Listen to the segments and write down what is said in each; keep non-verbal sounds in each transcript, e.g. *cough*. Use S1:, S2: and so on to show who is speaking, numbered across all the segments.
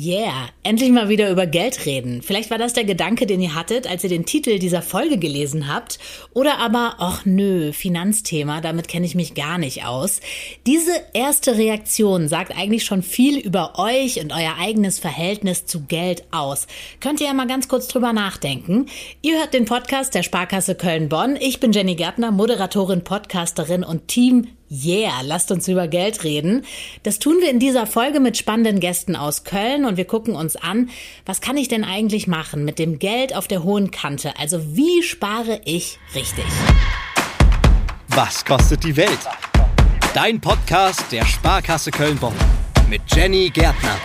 S1: Yeah, endlich mal wieder über Geld reden. Vielleicht war das der Gedanke, den ihr hattet, als ihr den Titel dieser Folge gelesen habt. Oder aber, ach nö, Finanzthema, damit kenne ich mich gar nicht aus. Diese erste Reaktion sagt eigentlich schon viel über euch und euer eigenes Verhältnis zu Geld aus. Könnt ihr ja mal ganz kurz drüber nachdenken. Ihr hört den Podcast der Sparkasse Köln-Bonn. Ich bin Jenny Gärtner, Moderatorin, Podcasterin und Team Yeah, lasst uns über Geld reden. Das tun wir in dieser Folge mit spannenden Gästen aus Köln und wir gucken uns an, was kann ich denn eigentlich machen mit dem Geld auf der hohen Kante? Also wie spare ich richtig?
S2: Was kostet die Welt? Dein Podcast der Sparkasse Köln-Bonn mit Jenny Gärtner.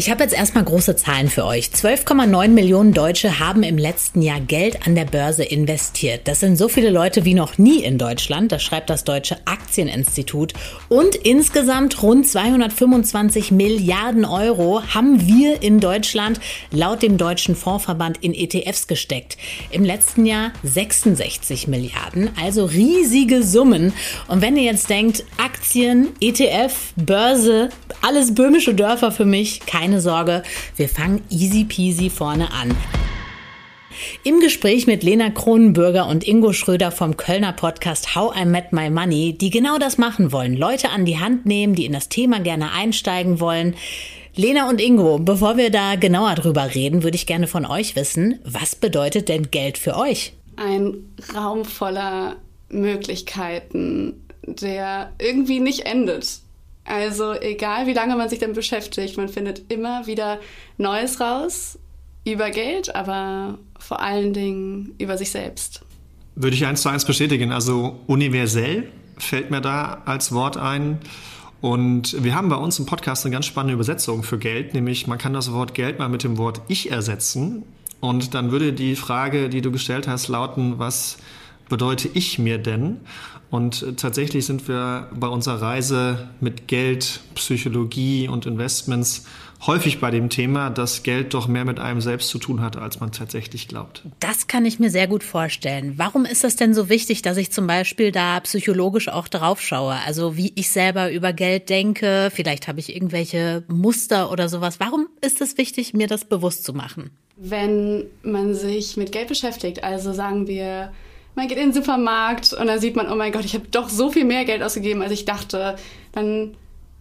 S1: Ich habe jetzt erstmal große Zahlen für euch. 12,9 Millionen Deutsche haben im letzten Jahr Geld an der Börse investiert. Das sind so viele Leute wie noch nie in Deutschland, das schreibt das Deutsche Aktieninstitut. Und insgesamt rund 225 Milliarden Euro haben wir in Deutschland laut dem Deutschen Fondsverband in ETFs gesteckt. Im letzten Jahr 66 Milliarden, also riesige Summen. Und wenn ihr jetzt denkt, Aktien, ETF, Börse, alles böhmische Dörfer für mich, keine Sorge, wir fangen easy peasy vorne an. Im Gespräch mit Lena Kronenbürger und Ingo Schröder vom Kölner Podcast How I Met My Money, die genau das machen wollen, Leute an die Hand nehmen, die in das Thema gerne einsteigen wollen. Lena und Ingo, bevor wir da genauer drüber reden, würde ich gerne von euch wissen, was bedeutet denn Geld für euch?
S3: Ein Raum voller Möglichkeiten, der irgendwie nicht endet. Also egal, wie lange man sich damit beschäftigt, man findet immer wieder Neues raus über Geld, aber vor allen Dingen über sich selbst.
S4: Würde ich eins zu eins bestätigen. Also universell fällt mir da als Wort ein. Und wir haben bei uns im Podcast eine ganz spannende Übersetzung für Geld, nämlich man kann das Wort Geld mal mit dem Wort Ich ersetzen. Und dann würde die Frage, die du gestellt hast, lauten, was bedeute ich mir denn? Und äh, tatsächlich sind wir bei unserer Reise mit Geld, Psychologie und Investments häufig bei dem Thema, dass Geld doch mehr mit einem selbst zu tun hat, als man tatsächlich glaubt.
S1: Das kann ich mir sehr gut vorstellen. Warum ist das denn so wichtig, dass ich zum Beispiel da psychologisch auch drauf schaue? Also wie ich selber über Geld denke, vielleicht habe ich irgendwelche Muster oder sowas. Warum ist es wichtig, mir das bewusst zu machen?
S3: Wenn man sich mit Geld beschäftigt, also sagen wir, man geht in den Supermarkt und dann sieht man, oh mein Gott, ich habe doch so viel mehr Geld ausgegeben, als ich dachte, dann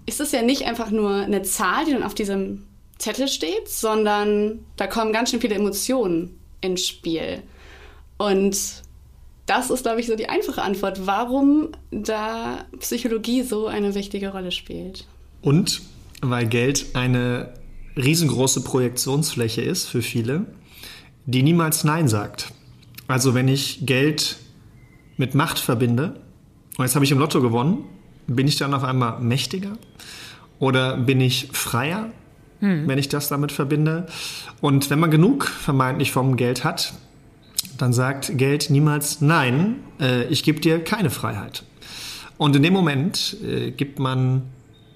S3: ist es ja nicht einfach nur eine Zahl, die dann auf diesem Zettel steht, sondern da kommen ganz schön viele Emotionen ins Spiel. Und das ist, glaube ich, so die einfache Antwort, warum da Psychologie so eine wichtige Rolle spielt.
S4: Und weil Geld eine riesengroße Projektionsfläche ist für viele, die niemals Nein sagt. Also wenn ich Geld mit Macht verbinde, und jetzt habe ich im Lotto gewonnen, bin ich dann auf einmal mächtiger? Oder bin ich freier, hm. wenn ich das damit verbinde? Und wenn man genug vermeintlich vom Geld hat, dann sagt Geld niemals Nein, äh, ich gebe dir keine Freiheit. Und in dem Moment äh, gibt man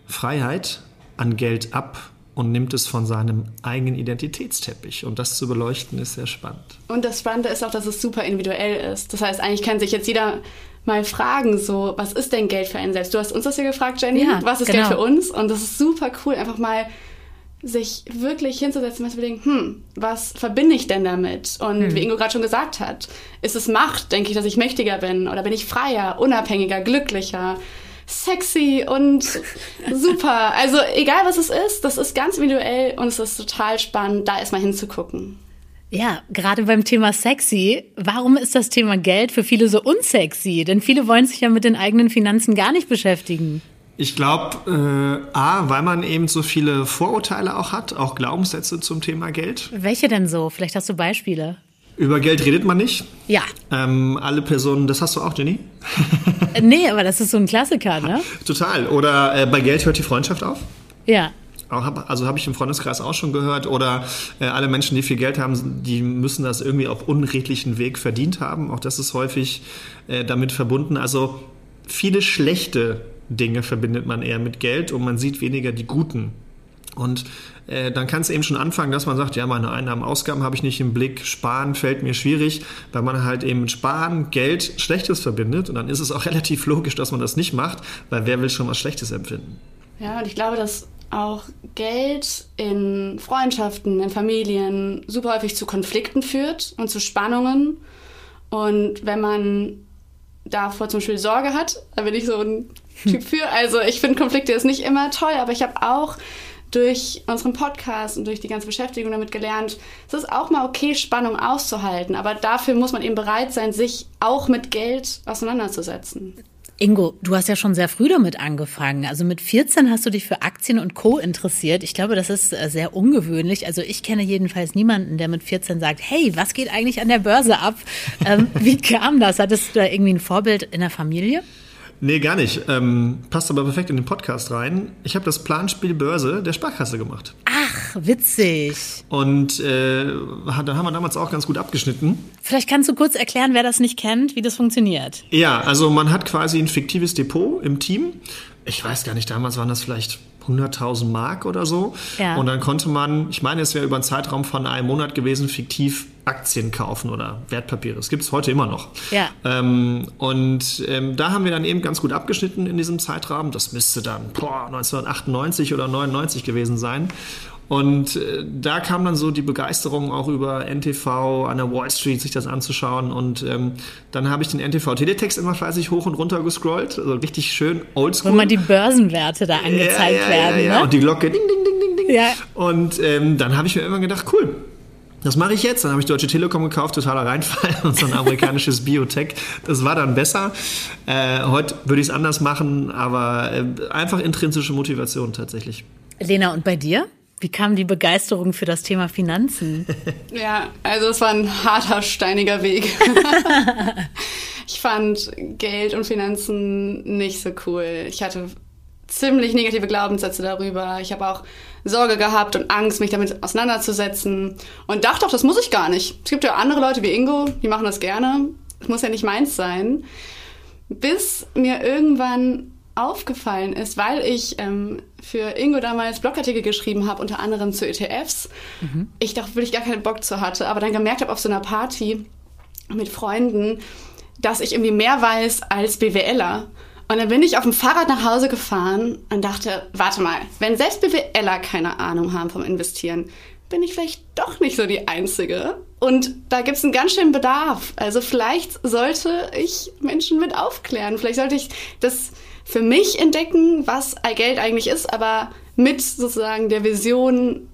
S4: Freiheit an Geld ab und nimmt es von seinem eigenen Identitätsteppich. Und das zu beleuchten ist sehr spannend.
S3: Und das Spannende ist auch, dass es super individuell ist. Das heißt, eigentlich kann sich jetzt jeder mal fragen, so, was ist denn Geld für einen selbst? Du hast uns das ja gefragt, Jenny. Ja, was ist genau. Geld für uns? Und das ist super cool, einfach mal sich wirklich hinzusetzen und zu überlegen, hm, was verbinde ich denn damit? Und hm. wie Ingo gerade schon gesagt hat, ist es Macht, denke ich, dass ich mächtiger bin? Oder bin ich freier, unabhängiger, glücklicher? Sexy und super. Also egal was es ist, das ist ganz individuell und es ist total spannend, da erstmal hinzugucken.
S1: Ja, gerade beim Thema sexy, warum ist das Thema Geld für viele so unsexy? Denn viele wollen sich ja mit den eigenen Finanzen gar nicht beschäftigen.
S4: Ich glaube, äh, A, weil man eben so viele Vorurteile auch hat, auch Glaubenssätze zum Thema Geld.
S1: Welche denn so? Vielleicht hast du Beispiele.
S4: Über Geld redet man nicht.
S1: Ja.
S4: Ähm, alle Personen, das hast du auch, Jenny? *laughs*
S1: nee, aber das ist so ein Klassiker, ne? *laughs*
S4: Total. Oder äh, bei Geld hört die Freundschaft auf.
S1: Ja.
S4: Also habe ich im Freundeskreis auch schon gehört. Oder äh, alle Menschen, die viel Geld haben, die müssen das irgendwie auf unredlichen Weg verdient haben. Auch das ist häufig äh, damit verbunden. Also viele schlechte Dinge verbindet man eher mit Geld und man sieht weniger die guten. Und äh, dann kann es eben schon anfangen, dass man sagt, ja, meine Einnahmen, Ausgaben habe ich nicht im Blick, Sparen fällt mir schwierig, weil man halt eben mit Sparen Geld Schlechtes verbindet und dann ist es auch *laughs* relativ logisch, dass man das nicht macht, weil wer will schon was Schlechtes empfinden?
S3: Ja, und ich glaube, dass auch Geld in Freundschaften, in Familien super häufig zu Konflikten führt und zu Spannungen. Und wenn man davor zum Beispiel Sorge hat, da bin ich so ein Typ *laughs* für. Also ich finde Konflikte ist nicht immer toll, aber ich habe auch durch unseren Podcast und durch die ganze Beschäftigung damit gelernt, es ist auch mal okay, Spannung auszuhalten, aber dafür muss man eben bereit sein, sich auch mit Geld auseinanderzusetzen.
S1: Ingo, du hast ja schon sehr früh damit angefangen. Also mit 14 hast du dich für Aktien und Co. interessiert. Ich glaube, das ist äh, sehr ungewöhnlich. Also ich kenne jedenfalls niemanden, der mit 14 sagt, hey, was geht eigentlich an der Börse ab? Ähm, wie kam das? Hattest du da irgendwie ein Vorbild in der Familie?
S4: Nee, gar nicht. Ähm, passt aber perfekt in den Podcast rein. Ich habe das Planspiel Börse der Sparkasse gemacht.
S1: Ach, witzig.
S4: Und äh, da haben wir damals auch ganz gut abgeschnitten.
S1: Vielleicht kannst du kurz erklären, wer das nicht kennt, wie das funktioniert.
S4: Ja, also man hat quasi ein fiktives Depot im Team. Ich weiß gar nicht, damals waren das vielleicht 100.000 Mark oder so. Ja. Und dann konnte man, ich meine, es wäre über einen Zeitraum von einem Monat gewesen, fiktiv Aktien kaufen oder Wertpapiere. Das gibt es heute immer noch.
S1: Ja.
S4: Ähm, und ähm, da haben wir dann eben ganz gut abgeschnitten in diesem Zeitraum. Das müsste dann boah, 1998 oder 99 gewesen sein. Und äh, da kam dann so die Begeisterung auch über NTV an der Wall Street, sich das anzuschauen. Und ähm, dann habe ich den NTV-Teletext immer fleißig hoch und runter gescrollt. Also richtig schön oldschool.
S1: Wo man die Börsenwerte da angezeigt ja, ja, werden. Ja, ja.
S4: Ne? Und die Glocke, ding, ding, ding, ding, ding. Ja. Und ähm, dann habe ich mir immer gedacht, cool, das mache ich jetzt. Dann habe ich Deutsche Telekom gekauft, totaler Reinfall *laughs* und so ein amerikanisches *laughs* Biotech. Das war dann besser. Äh, heute würde ich es anders machen, aber äh, einfach intrinsische Motivation tatsächlich.
S1: Lena, und bei dir? Wie kam die Begeisterung für das Thema Finanzen? *laughs*
S3: Ja, also es war ein harter, steiniger Weg. *laughs* ich fand Geld und Finanzen nicht so cool. Ich hatte ziemlich negative Glaubenssätze darüber. Ich habe auch Sorge gehabt und Angst, mich damit auseinanderzusetzen und dachte auch, das muss ich gar nicht. Es gibt ja andere Leute wie Ingo, die machen das gerne. Es muss ja nicht meins sein. Bis mir irgendwann aufgefallen ist, weil ich ähm, für Ingo damals Blogartikel geschrieben habe, unter anderem zu ETFs. Mhm. Ich doch wirklich gar keinen Bock zu hatte, aber dann gemerkt habe auf so einer Party mit Freunden, dass ich irgendwie mehr weiß als BWLer. Und dann bin ich auf dem Fahrrad nach Hause gefahren und dachte, warte mal, wenn selbst BWLer keine Ahnung haben vom Investieren, bin ich vielleicht doch nicht so die Einzige. Und da gibt es einen ganz schönen Bedarf. Also vielleicht sollte ich Menschen mit aufklären. Vielleicht sollte ich das für mich entdecken, was Geld eigentlich ist, aber mit sozusagen der Vision,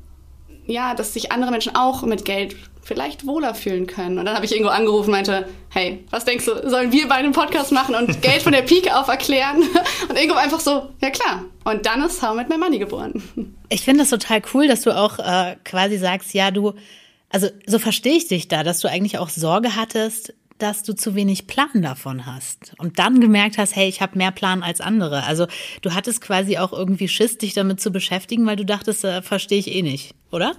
S3: ja, dass sich andere Menschen auch mit Geld vielleicht wohler fühlen können. Und dann habe ich irgendwo angerufen und meinte, hey, was denkst du, sollen wir beide einen Podcast machen und *laughs* Geld von der Pike auf erklären? *laughs* Und irgendwo einfach so, ja klar. Und dann ist How Met My Money geboren.
S1: Ich finde das total cool, dass du auch äh, quasi sagst, ja, du, also so verstehe ich dich da, dass du eigentlich auch Sorge hattest, dass du zu wenig Plan davon hast und dann gemerkt hast, hey, ich habe mehr Plan als andere. Also du hattest quasi auch irgendwie Schiss, dich damit zu beschäftigen, weil du dachtest, äh, verstehe ich eh nicht, oder?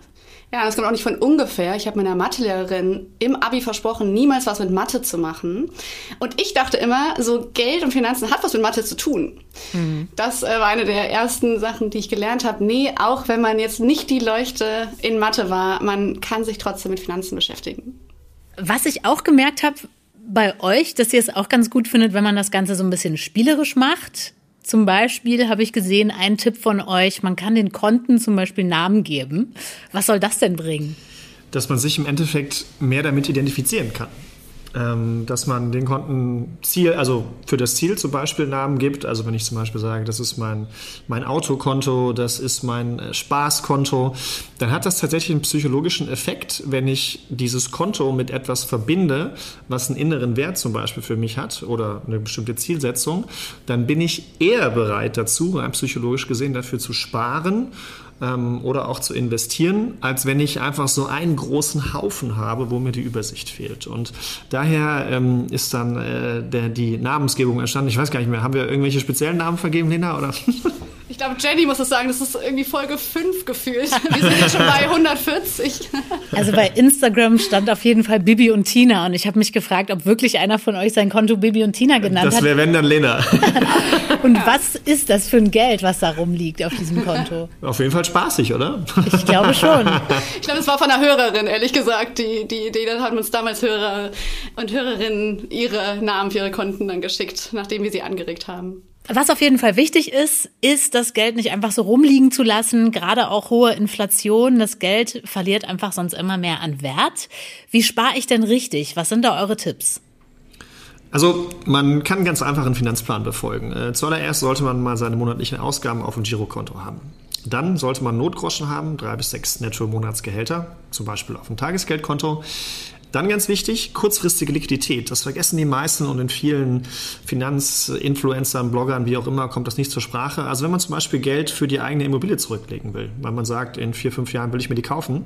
S3: Ja, das kommt auch nicht von ungefähr. Ich habe meiner Mathelehrerin im Abi versprochen, niemals was mit Mathe zu machen. Und ich dachte immer, so Geld und Finanzen hat was mit Mathe zu tun. Mhm. Das äh, war eine der ersten Sachen, die ich gelernt habe. Nee, auch wenn man jetzt nicht die Leuchte in Mathe war, man kann sich trotzdem mit Finanzen beschäftigen.
S1: Was ich auch gemerkt habe bei euch, dass ihr es auch ganz gut findet, wenn man das Ganze so ein bisschen spielerisch macht. Zum Beispiel habe ich gesehen, ein Tipp von euch, man kann den Konten zum Beispiel Namen geben. Was soll das denn bringen?
S4: Dass man sich im Endeffekt mehr damit identifizieren kann dass man den Konten Ziel, also für das Ziel zum Beispiel Namen gibt. Also wenn ich zum Beispiel sage, das ist mein, mein Autokonto, das ist mein äh, Spaßkonto, dann hat das tatsächlich einen psychologischen Effekt, wenn ich dieses Konto mit etwas verbinde, was einen inneren Wert zum Beispiel für mich hat oder eine bestimmte Zielsetzung, dann bin ich eher bereit dazu, rein psychologisch gesehen, dafür zu sparen ähm, oder auch zu investieren, als wenn ich einfach so einen großen Haufen habe, wo mir die Übersicht fehlt. Und daher ähm, ist dann äh, der, die Namensgebung entstanden. Ich weiß gar nicht mehr, haben wir irgendwelche speziellen Namen vergeben, Lena? Oder? *laughs*
S3: Ich glaube, Jenny muss es sagen, das ist irgendwie Folge 5 gefühlt. Wir sind jetzt schon bei 140.
S1: Also bei Instagram stand auf jeden Fall Bibi und Tina und ich habe mich gefragt, ob wirklich einer von euch sein Konto Bibi und Tina genannt
S4: das
S1: hat.
S4: Das wäre wenn dann Lena. *laughs*
S1: und was ist das für ein Geld, was da rumliegt auf diesem Konto?
S4: Auf jeden Fall spaßig, oder?
S1: Ich glaube schon.
S3: Ich glaube, es war von einer Hörerin, ehrlich gesagt. Die, die Idee, dann haben uns damals Hörer und Hörerinnen ihre Namen für ihre Konten dann geschickt, nachdem wir sie angeregt haben.
S1: Was auf jeden Fall wichtig ist, ist, das Geld nicht einfach so rumliegen zu lassen. Gerade auch hohe Inflation. Das Geld verliert einfach sonst immer mehr an Wert. Wie spare ich denn richtig? Was sind da eure Tipps?
S4: Also man kann ganz einfach einen Finanzplan befolgen. Äh, zuallererst sollte man mal seine monatlichen Ausgaben auf dem Girokonto haben. Dann sollte man Notgroschen haben, drei bis sechs Netto-Monatsgehälter, zum Beispiel auf dem Tagesgeldkonto. Dann ganz wichtig, kurzfristige Liquidität. Das vergessen die meisten und in vielen Finanzinfluencern, Bloggern, wie auch immer, kommt das nicht zur Sprache. Also wenn man zum Beispiel Geld für die eigene Immobilie zurücklegen will, weil man sagt, in vier, fünf Jahren will ich mir die kaufen,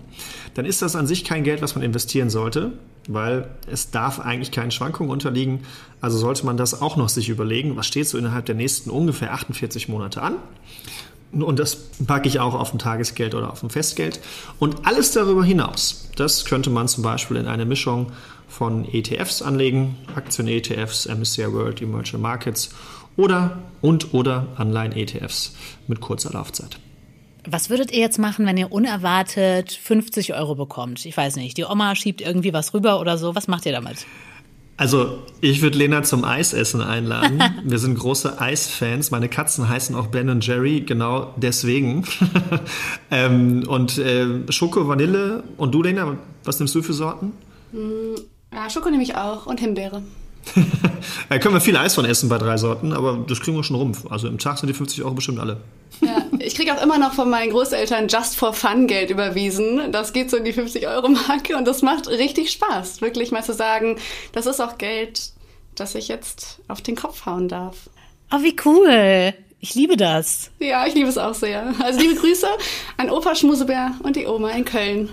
S4: dann ist das an sich kein Geld, was man investieren sollte, weil es darf eigentlich keinen Schwankungen unterliegen. Also sollte man das auch noch sich überlegen, was steht so innerhalb der nächsten ungefähr 48 Monate an. Und das packe ich auch auf ein Tagesgeld oder auf ein Festgeld. Und alles darüber hinaus, das könnte man zum Beispiel in eine Mischung von ETFs anlegen, Aktien-ETFs, MSCI World, Emerging Markets oder und oder Anleihen-ETFs mit kurzer Laufzeit.
S1: Was würdet ihr jetzt machen, wenn ihr unerwartet 50 Euro bekommt? Ich weiß nicht, die Oma schiebt irgendwie was rüber oder so. Was macht ihr damit?
S4: Also, ich würde Lena zum Eisessen einladen. *laughs* Wir sind große Eisfans. Meine Katzen heißen auch Ben und Jerry, genau deswegen. *laughs* ähm, und äh, Schoko, Vanille. Und du, Lena, was nimmst du für Sorten?
S3: Mm, ja, Schoko nehme ich auch und Himbeere. *laughs*
S4: da können wir viel Eis von essen bei drei Sorten, aber das kriegen wir schon rum. Also im Tag sind die 50 Euro bestimmt alle.
S3: Ja, ich kriege auch immer noch von meinen Großeltern Just for Fun Geld überwiesen. Das geht so in die 50-Euro-Marke und das macht richtig Spaß, wirklich mal zu sagen, das ist auch Geld, das ich jetzt auf den Kopf hauen darf.
S1: Oh, wie cool. Ich liebe das.
S3: Ja, ich liebe es auch sehr. Also liebe Grüße an Opa Schmusebär und die Oma in Köln.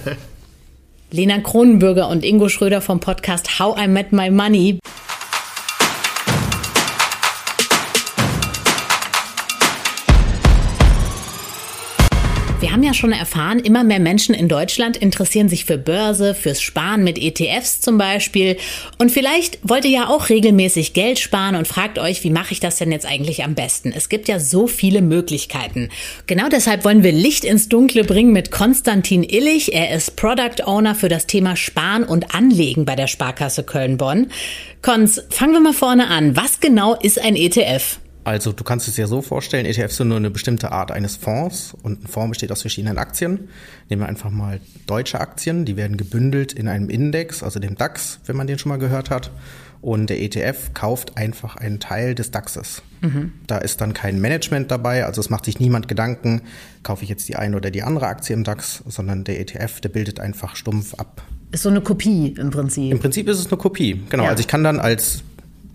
S3: *laughs*
S1: Lena Kronenbürger und Ingo Schröder vom Podcast How I Met My Money. Wir haben ja schon erfahren, immer mehr Menschen in Deutschland interessieren sich für Börse, fürs Sparen mit ETFs zum Beispiel. Und vielleicht wollt ihr ja auch regelmäßig Geld sparen und fragt euch, wie mache ich das denn jetzt eigentlich am besten? Es gibt ja so viele Möglichkeiten. Genau deshalb wollen wir Licht ins Dunkle bringen mit Konstantin Illich. Er ist Product Owner für das Thema Sparen und Anlegen bei der Sparkasse Köln-Bonn. Kons, fangen wir mal vorne an. Was genau ist ein ETF?
S5: Also du kannst es dir so vorstellen, ETFs sind nur eine bestimmte Art eines Fonds und ein Fonds besteht aus verschiedenen Aktien. Nehmen wir einfach mal deutsche Aktien, die werden gebündelt in einem Index, also dem DAX, wenn man den schon mal gehört hat. Und der ETF kauft einfach einen Teil des DAXes. Mhm. Da ist dann kein Management dabei, also es macht sich niemand Gedanken, kaufe ich jetzt die eine oder die andere Aktie im DAX, sondern der ETF, der bildet einfach stumpf ab.
S1: Ist so eine Kopie im Prinzip.
S5: Im Prinzip ist es eine Kopie, genau. Ja. Also ich kann dann als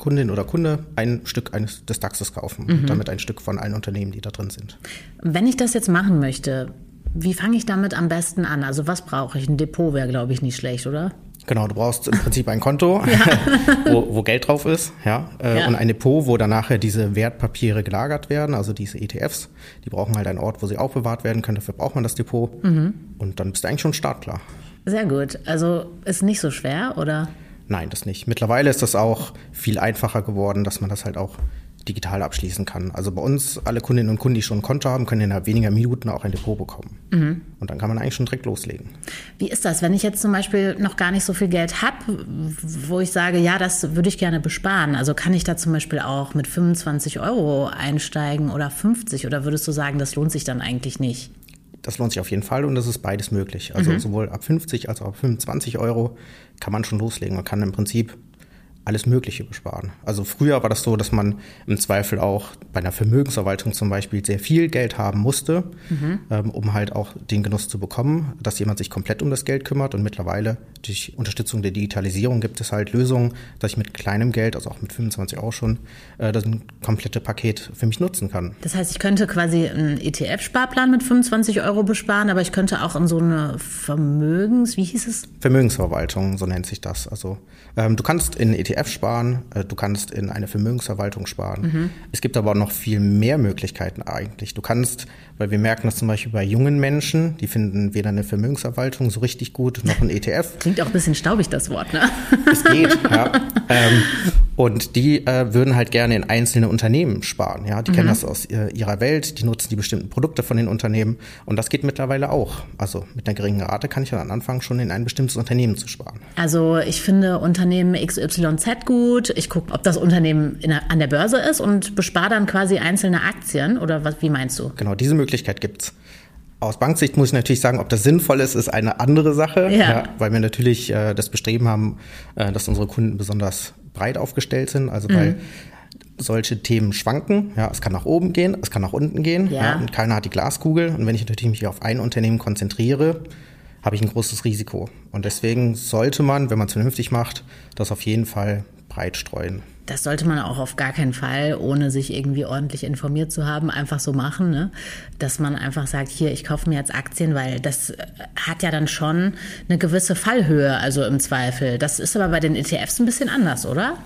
S5: Kundin oder Kunde ein Stück eines des DAXes kaufen mhm. und damit ein Stück von allen Unternehmen, die da drin sind.
S1: Wenn ich das jetzt machen möchte, wie fange ich damit am besten an? Also was brauche ich? Ein Depot wäre, glaube ich, nicht schlecht, oder?
S5: Genau, du brauchst im Prinzip ein Konto, *laughs* *laughs* wo, wo, Geld drauf ist, ja, äh, ja, und ein Depot, wo dann nachher diese Wertpapiere gelagert werden, also diese ETFs. Die brauchen halt einen Ort, wo sie auch bewahrt werden können. Dafür braucht man das Depot. Mhm. Und dann bist du eigentlich schon startklar.
S1: Sehr gut. Also ist nicht so schwer, oder?
S5: Nein, das nicht. Mittlerweile ist das auch viel einfacher geworden, dass man das halt auch digital abschließen kann. Also bei uns, alle Kundinnen und Kunden, die schon ein Konto haben, können innerhalb weniger Minuten auch ein Depot bekommen. Mhm. Und dann kann man eigentlich schon direkt loslegen.
S1: Wie ist das, wenn ich jetzt zum Beispiel noch gar nicht so viel Geld habe, wo ich sage, ja, das würde ich gerne besparen? Also kann ich da zum Beispiel auch mit 25 Euro einsteigen oder 50? Oder würdest du sagen, das lohnt sich dann eigentlich nicht?
S5: Das lohnt sich auf jeden Fall und das ist beides möglich. Also mhm. sowohl ab 50 als auch ab 25 Euro kann man schon loslegen. Man kann im Prinzip alles Mögliche besparen. Also früher war das so, dass man im Zweifel auch bei einer Vermögensverwaltung zum Beispiel sehr viel Geld haben musste, mhm. ähm, um halt auch den Genuss zu bekommen, dass jemand sich komplett um das Geld kümmert. Und mittlerweile durch Unterstützung der Digitalisierung gibt es halt Lösungen, dass ich mit kleinem Geld, also auch mit 25 Euro schon, äh, das komplette Paket für mich nutzen kann.
S1: Das heißt, ich könnte quasi einen ETF-Sparplan mit 25 Euro besparen, aber ich könnte auch in so eine Vermögens, wie hieß es?
S5: Vermögensverwaltung, so nennt sich das. Also ähm, du kannst in ETF sparen, äh, du kannst in eine Vermögensverwaltung sparen. Mhm. Es gibt aber noch viel mehr Möglichkeiten eigentlich. Du kannst, weil wir merken das zum Beispiel bei jungen Menschen, die finden weder eine Vermögensverwaltung so richtig gut noch ein ETF.
S1: Klingt auch ein bisschen staubig, das Wort, ne?
S5: Es geht, ja. *laughs* Ähm, Und die äh, würden halt gerne in einzelne Unternehmen sparen. Ja, die mhm. kennen das aus äh, ihrer Welt, die nutzen die bestimmten Produkte von den Unternehmen und das geht mittlerweile auch. Also mit einer geringen Rate kann ich dann anfangen, schon in ein bestimmtes Unternehmen zu sparen.
S1: Also ich finde Unternehmen XYZ gut. Ich gucke, ob das Unternehmen der, an der Börse ist und bespare dann quasi einzelne Aktien oder was? Wie meinst du?
S5: Genau, diese Möglichkeit gibt's. Aus Banksicht muss ich natürlich sagen, ob das sinnvoll ist, ist eine andere Sache, ja. Ja, weil wir natürlich äh, das Bestreben haben, äh, dass unsere Kunden besonders breit aufgestellt sind, also weil mhm. solche Themen schwanken. Ja, es kann nach oben gehen, es kann nach unten gehen. Ja. ja. und keiner hat die Glaskugel. Und wenn ich natürlich mich auf ein Unternehmen konzentriere, habe ich ein großes Risiko. Und deswegen sollte man, wenn man es vernünftig macht, das auf jeden Fall breit streuen.
S1: Das sollte man auch auf gar keinen Fall, ohne sich irgendwie ordentlich informiert zu haben, einfach so machen. Ne? Dass man einfach sagt, hier, ich kaufe mir jetzt Aktien, weil das äh, hat ja dann schon eine gewisse Fallhöhe, also im Zweifel. Das ist aber bei den ETFs ein bisschen anders, oder?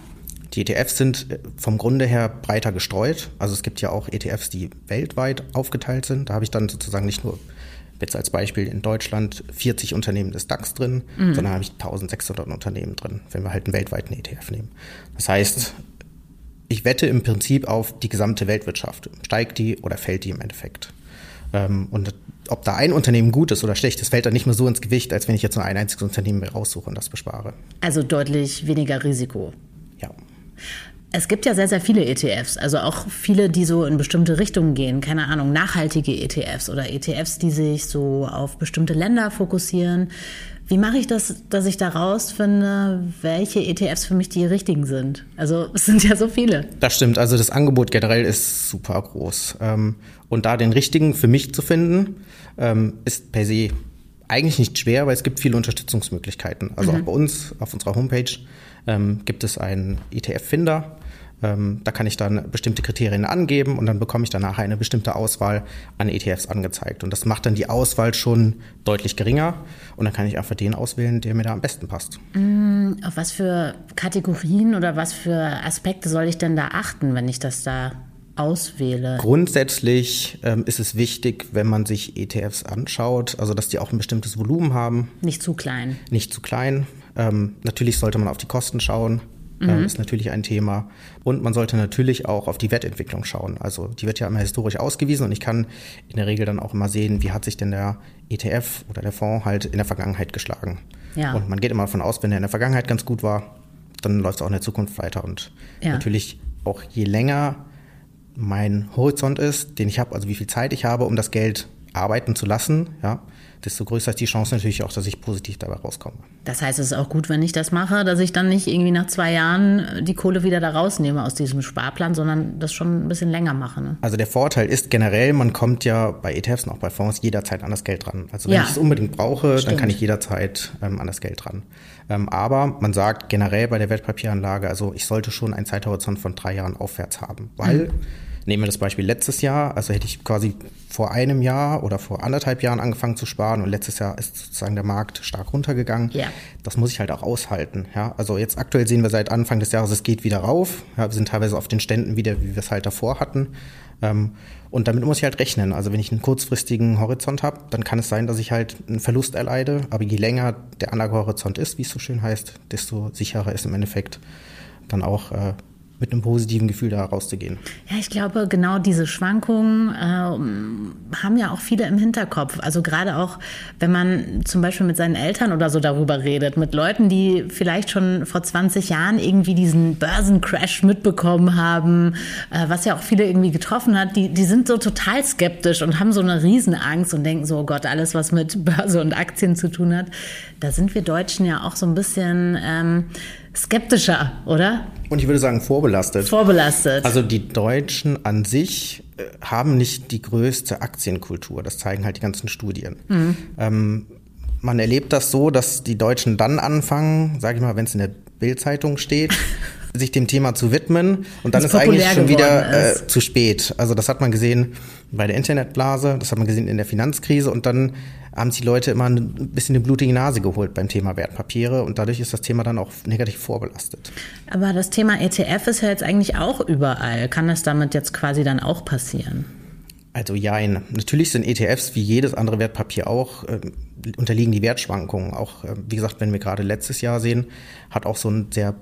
S5: Die ETFs sind äh, vom Grunde her breiter gestreut. Also es gibt ja auch ETFs, die weltweit aufgeteilt sind. Da habe ich dann sozusagen nicht nur jetzt als Beispiel in Deutschland 40 Unternehmen des DAX drin, mhm. sondern habe ich 1600 Unternehmen drin, wenn wir halt einen weltweiten ETF nehmen. Das heißt, ich wette im Prinzip auf die gesamte Weltwirtschaft. Steigt die oder fällt die im Endeffekt? Ähm, und ob da ein Unternehmen gut ist oder schlecht ist, fällt dann nicht mehr so ins Gewicht, als wenn ich jetzt nur ein einziges Unternehmen raussuche und das bespare.
S1: Also deutlich weniger Risiko.
S5: Ja.
S1: Es gibt ja sehr, sehr viele ETFs, also auch viele, die so in bestimmte Richtungen gehen. Keine Ahnung, nachhaltige ETFs oder ETFs, die sich so auf bestimmte Länder fokussieren. Wie mache ich das, dass ich da rausfinde, welche ETFs für mich die richtigen sind? Also *laughs* es sind ja so viele.
S5: Das stimmt, also das Angebot generell ist super groß. Ähm, und da den richtigen für mich zu finden, ähm, ist per se eigentlich nicht schwer, weil es gibt viele Unterstützungsmöglichkeiten. Also mhm. auch bei uns auf unserer Homepage ähm, gibt es einen ETF-Finder. Ähm, da kann ich dann bestimmte Kriterien angeben und dann bekomme ich dann nachher eine bestimmte Auswahl an ETFs angezeigt. Und das macht dann die Auswahl schon deutlich geringer und dann kann ich einfach den auswählen, der mir da am besten passt.
S1: Mm, auf was für Kategorien oder was für Aspekte soll ich denn da achten, wenn ich das da auswähle?
S5: Grundsätzlich ähm, ist es wichtig, wenn man sich ETFs anschaut, also dass die auch ein bestimmtes Volumen haben.
S1: Nicht zu klein.
S5: Nicht zu klein. Ähm, natürlich sollte man auf die Kosten schauen. Mhm. ist natürlich ein Thema. Und man sollte natürlich auch auf die Wertentwicklung schauen. Also die wird ja immer historisch ausgewiesen und ich kann in der Regel dann auch immer sehen, wie hat sich denn der ETF oder der Fonds halt in der Vergangenheit geschlagen. Ja. Und man geht immer davon aus, wenn er in der Vergangenheit ganz gut war, dann läuft es auch in der Zukunft weiter. Und ja. natürlich auch je länger mein Horizont ist, den ich habe, also wie viel Zeit ich habe, um das Geld arbeiten zu lassen, ja, desto größer ist die Chance natürlich auch, dass ich positiv dabei rauskomme.
S1: Das heißt, es ist auch gut, wenn ich das mache, dass ich dann nicht irgendwie nach zwei Jahren die Kohle wieder da rausnehme aus diesem Sparplan, sondern das schon ein bisschen länger mache. Ne?
S5: Also der Vorteil ist generell, man kommt ja bei ETFs und auch bei Fonds jederzeit an das Geld dran. Also wenn ja. ich es unbedingt brauche, Stimmt. dann kann ich jederzeit ähm, an das Geld dran. Ähm, aber man sagt generell bei der Wertpapieranlage, also ich sollte schon einen Zeithorizont von drei Jahren aufwärts haben, weil mhm Nehmen wir das Beispiel letztes Jahr, also hätte ich quasi vor einem Jahr oder vor anderthalb Jahren angefangen zu sparen und letztes Jahr ist sozusagen der Markt stark runtergegangen. Ja. Das muss ich halt auch aushalten. Ja, also jetzt aktuell sehen wir seit Anfang des Jahres, es geht wieder rauf. Ja, wir sind teilweise auf den Ständen wieder, wie wir es halt davor hatten. Ähm, und damit muss ich halt rechnen. Also wenn ich einen kurzfristigen Horizont habe, dann kann es sein, dass ich halt einen Verlust erleide. Aber je länger der Anlagehorizont ist, wie es so schön heißt, desto sicherer ist im Endeffekt dann auch äh, mit einem positiven Gefühl da rauszugehen.
S1: Ja, ich glaube, genau diese Schwankungen äh, haben ja auch viele im Hinterkopf. Also gerade auch, wenn man zum Beispiel mit seinen Eltern oder so darüber redet, mit Leuten, die vielleicht schon vor 20 Jahren irgendwie diesen Börsencrash mitbekommen haben, äh, was ja auch viele irgendwie getroffen hat, die, die sind so total skeptisch und haben so eine Riesenangst und denken so, oh Gott, alles, was mit Börse und Aktien zu tun hat. Da sind wir Deutschen ja auch so ein bisschen... Ähm, skeptischer, oder?
S5: Und ich würde sagen vorbelastet.
S1: Vorbelastet.
S5: Also die Deutschen an sich äh, haben nicht die größte Aktienkultur. Das zeigen halt die ganzen Studien. Mhm. Ähm, man erlebt das so, dass die Deutschen dann anfangen, sage ich mal, wenn es in der Bildzeitung steht, *laughs* sich dem Thema zu widmen und dann ist eigentlich schon wieder äh, zu spät. Also das hat man gesehen bei der Internetblase, das hat man gesehen in der Finanzkrise und dann haben sich die Leute immer ein bisschen eine blutige Nase geholt beim Thema Wertpapiere und dadurch ist das Thema dann auch negativ vorbelastet.
S1: Aber das Thema ETF ist ja jetzt eigentlich auch überall. Kann das damit jetzt quasi dann auch passieren?
S5: Also jein. Natürlich sind ETFs wie jedes andere Wertpapier auch, äh, unterliegen die Wertschwankungen. Auch, äh, wie gesagt, wenn wir gerade letztes Jahr sehen, hat auch so ein sehr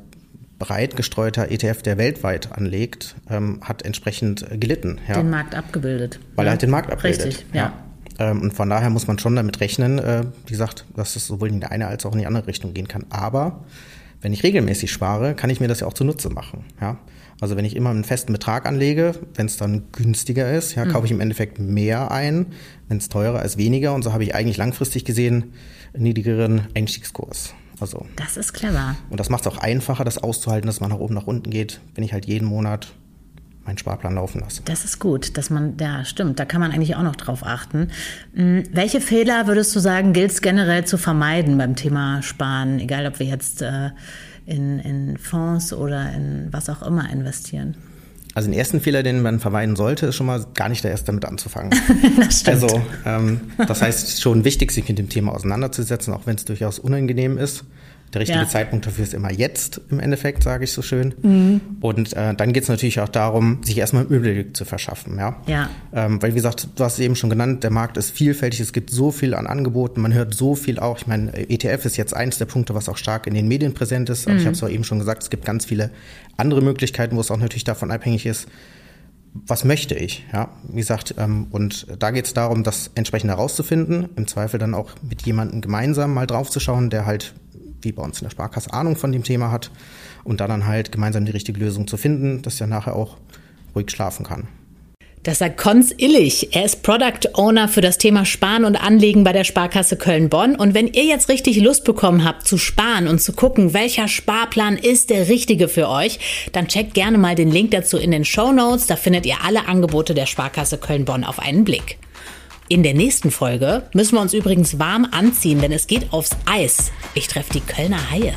S5: breit gestreuter ETF, der weltweit anlegt, ähm, hat entsprechend gelitten.
S1: Ja. Den Markt abgebildet.
S5: Weil ja. er halt den Markt abbildet.
S1: Richtig, ja. ja.
S5: Ähm, und von daher muss man schon damit rechnen, äh, wie gesagt, dass es sowohl in die eine als auch in die andere Richtung gehen kann. Aber wenn ich regelmäßig spare, kann ich mir das ja auch zunutze machen. Ja? Also wenn ich immer einen festen Betrag anlege, wenn es dann günstiger ist, ja, mhm. kaufe ich im Endeffekt mehr ein, wenn es teurer ist, weniger. Und so habe ich eigentlich langfristig gesehen einen niedrigeren Einstiegskurs. Also,
S1: das ist clever.
S5: Und das macht es auch einfacher, das auszuhalten, dass man nach oben, nach unten geht, wenn ich halt jeden Monat meinen Sparplan laufen lasse.
S1: Das ist gut, dass man, ja, stimmt, da kann man eigentlich auch noch drauf achten. Hm, welche Fehler würdest du sagen, gilt es generell zu vermeiden beim Thema Sparen, egal ob wir jetzt äh, in, in Fonds oder in was auch immer investieren?
S5: Also den ersten Fehler, den man vermeiden sollte, ist schon mal gar nicht der erste damit anzufangen. *laughs*
S1: das stimmt.
S5: Also ähm, das heißt schon wichtig, sich mit dem Thema auseinanderzusetzen, auch wenn es durchaus unangenehm ist. Der richtige ja. Zeitpunkt dafür ist immer jetzt im Endeffekt, sage ich so schön. Mhm. Und äh, dann geht es natürlich auch darum, sich erstmal einen Überblick zu verschaffen. Ja.
S1: ja.
S5: Ähm, weil wie gesagt, du hast es eben schon genannt, der Markt ist vielfältig, es gibt so viel an Angeboten, man hört so viel auch. Ich meine, ETF ist jetzt eins der Punkte, was auch stark in den Medien präsent ist. Aber mhm. ich habe es auch eben schon gesagt, es gibt ganz viele andere Möglichkeiten, wo es auch natürlich davon abhängig ist, was möchte ich? Ja, wie gesagt, ähm, und da geht es darum, das entsprechend herauszufinden, im Zweifel dann auch mit jemandem gemeinsam mal draufzuschauen, der halt wie bei uns in der Sparkasse Ahnung von dem Thema hat und da dann halt gemeinsam die richtige Lösung zu finden, dass er nachher auch ruhig schlafen kann.
S1: Das sagt Konz Illich. Er ist Product Owner für das Thema Sparen und Anlegen bei der Sparkasse Köln-Bonn. Und wenn ihr jetzt richtig Lust bekommen habt zu sparen und zu gucken, welcher Sparplan ist der richtige für euch, dann checkt gerne mal den Link dazu in den Show Notes. Da findet ihr alle Angebote der Sparkasse Köln-Bonn auf einen Blick. In der nächsten Folge müssen wir uns übrigens warm anziehen, denn es geht aufs Eis. Ich treffe die Kölner Haie.